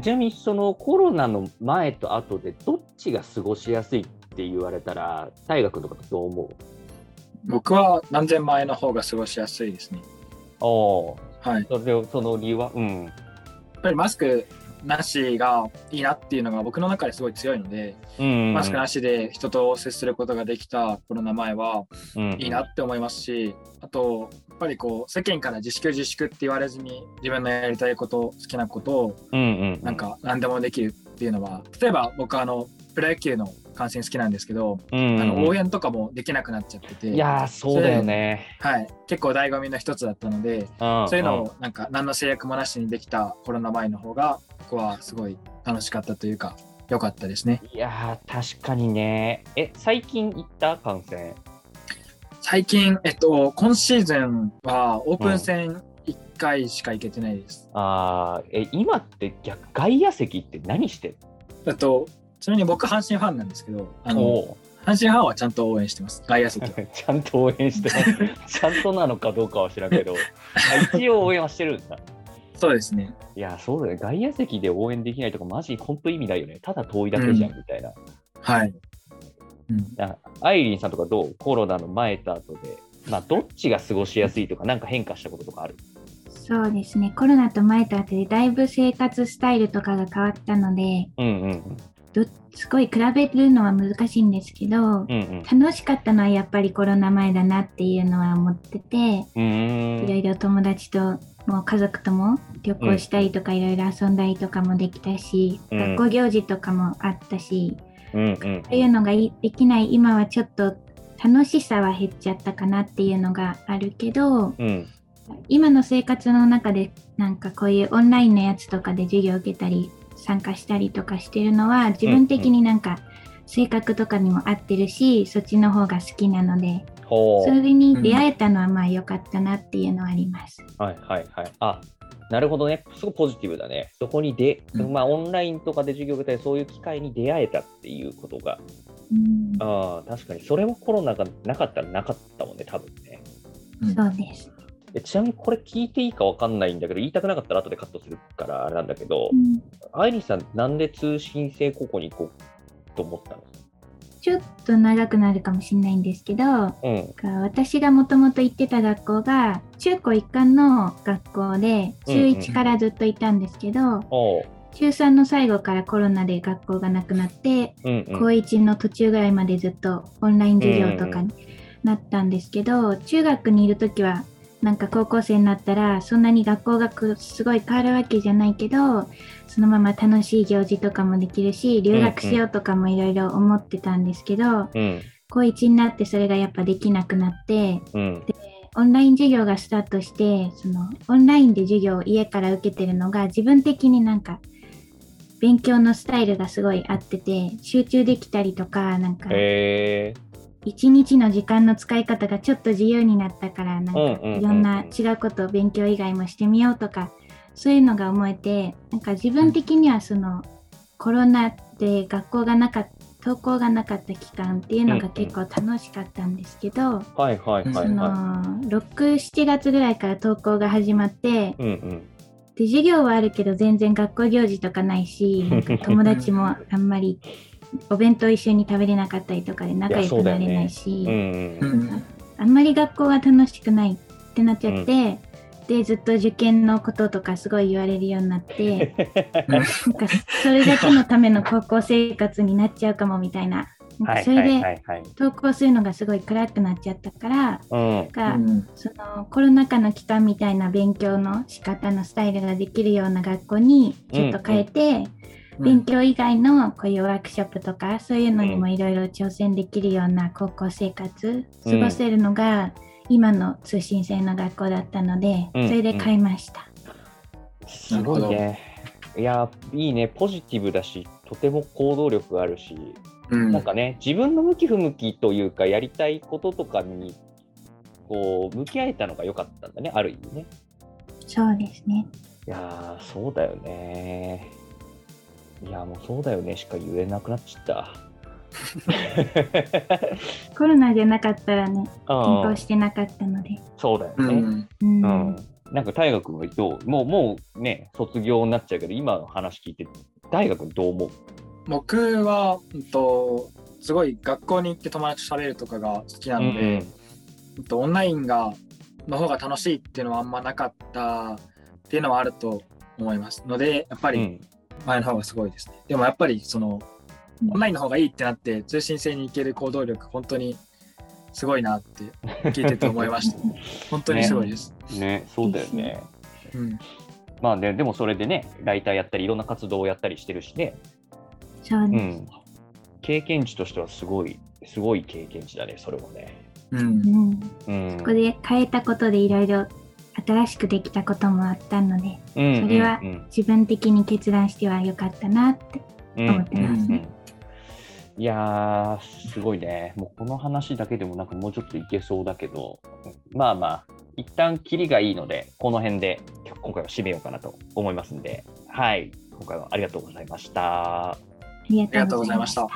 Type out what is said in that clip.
ちなみにそのコロナの前と後でどっちが過ごしやすいって言われたら大学とかどう思う？僕は何千万円の方が過ごしやすいですね。ああ、はい。それをその理由は？うん。やっぱりマスクなしがいいなっていうのが僕の中ですごい強いので、うん、マスクなしで人と接することができたコロナ前はうんいいなって思いますし、あとぱりこう世間から自粛自粛って言われずに自分のやりたいこと好きなことを。なんか何でもできるっていうのは例えば僕あのプロ野球の観戦好きなんですけど、うんうんうん、あの応援とかもできなくなっちゃってていやー、そうだよね。はい、結構醍醐味の一つだったので、うんそういうのをなんか何の制約もなしにできたコロナ前の方が僕はすごい楽しかったというか良かったですね。いやー、確かにね。え、最近行った観戦？最近、えっと、今シーズンはオープン戦1回しか行けてないです。あーえ、今って逆、外野席って何してんあと、ちなみに僕、阪神ファンなんですけど、あのの阪神ファンはちゃんと応援してます、外野席は。ちゃんと応援してます。ちゃんとなのかどうかは知らんけど、あ一応応援はしてるんだ。そうですね。いや、そうだよね。外野席で応援できないとか、マジ本当意味ないよね。ただ遠いだけじゃん、みたいな。はい。アイリンさんとかどう？コロナの前と後で。まあ、どっちが過ごしやすいとか、なんか変化したこととかある？そうですね。コロナと前と後でだいぶ生活スタイルとかが変わったので、うんうんうん。どすごい比べるのは難しいんですけど、うんうん。楽しかったのはやっぱりコロナ前だなっていうのは思ってて、いろいろ友達ともう家族とも旅行したりとかいろいろ遊んだりとかもできたし、うん学校行事とかもあったし、うんうんそういうのがいできない今はちょっと楽しさは減っちゃったかなっていうのがあるけどうん今の生活の中でなんかこういうオンラインのやつとかで授業を受けたり参加したりとかしてるのは自分的になんか性格とかにも合ってるし、そっちの方が好きなのでほそれに出会えたのはまあ良かったなっていうのはあります。うはいはいはい。あなるほどね。すごいポジティブだね。そこにで、うんまあ、オンラインとかで授業を受けたり、そういう機会に出会えたっていうことが、うん、ああ、確かに、それはコロナがなかったらなかったもんね、多分ね。うんそうです。でちなみにこれ聞いていいかわかんないんだけど、言いたくなかったら後でカットするからあれなんだけどう、んアイリスさん、なんで通信制高校に行こうと思ったの？ちょっと長くなるかもしれないんですけどうん。私がもともと行ってた学校が中高一貫の学校で中うんうん1からずっといたんですけど、おう。中3の最後からコロナで学校がなくなって、うんうん。高1の途中ぐらいまでずっとオンライン授業とかになったんですけど、中学にいる時はなんか高校生になったらそんなに学校がくすごい変わるわけじゃないけどそのまま楽しい行事とかもできるし留学しようとかもいろいろ思ってたんですけど、うん。高1になってそれがやっぱできなくなってうん。オンライン授業がスタートしてそのオンラインで授業を家から受けてるのが自分的になんか勉強のスタイルがすごい合ってて集中できたりとかなんかへえ一日の時間の使い方がちょっと自由になったからなんかいろんな違うことを勉強以外もしてみようとかそういうのが思えてなんか自分的にはそのコロナで学校がなかった登校がなかった期間っていうのが結構楽しかったんですけど、はいはいはいそはの67月ぐらいから登校が始まってい。うんうん。で授業はあるけど全然学校行事とかないし友達もあんまりお弁当一緒に食べれなかったりとかで仲良くなれないし、うんううん。んあんまり学校が楽しくないってなっちゃって、でずっと受験のこととかすごい言われるようになって なんかそれだけのための高校生活になっちゃうかもみたいなそれではいはい。登校するのがすごい暗くなっちゃったからうん。が、うんそのコロナ禍の期間みたいな勉強の仕方のスタイルができるような学校にちょっと変えて、勉強以外のこういうワークショップとかそういうのにもいろいろ挑戦できるような高校生活過ごせるのが今の通信制の学校だったので、うんそれで買いました。すごいね。いや、いいね。ポジティブだし、とても行動力があるし、うんなんかね、自分の向き不向きというか、やりたいこととかに、こう、向き合えたのが良かったんだね、ある意味ね。そうですね。いやー、そうだよね。いや、もうそうだよねしか言えなくなっちゃった。コロナじゃなかったらね、転うん校してなかったので。そうだよね。うんうんうん。なんか大学はどう？もう、もうね、卒業になっちゃうけど、今の話聞いて、大学どう思う？僕は、うんと、すごい学校に行って友達と喋るとかが好きなので、うんとオンラインがの方が楽しいっていうのはあんまなかったっていうのはあると思いますので、やっぱり前の方がすごいですね。うん、でもやっぱりその、オンラインの方がいいってなって、通信制に行ける行動力、本当にすごいなって聞いてて思いました。本当にすごいです。ね、ね、そうだよね。うん、まあね、でもそれでね、ライターやったり、いろんな活動をやったりしてるしね。そうです、うん、経験値としてはすごい、すごい経験値だね、それもね。うん。うん、そこで変えたことでいろいろ新しくできたこともあったので、それは自分的に決断してはよかったなって思ってますね。いやー、すごいね。もうこの話だけでもなんかもうちょっといけそうだけど、まあまあ、一旦キリがいいので、この辺で今回は締めようかなと思いますんで、はい、今回はありがとうございました。ありがとうございました。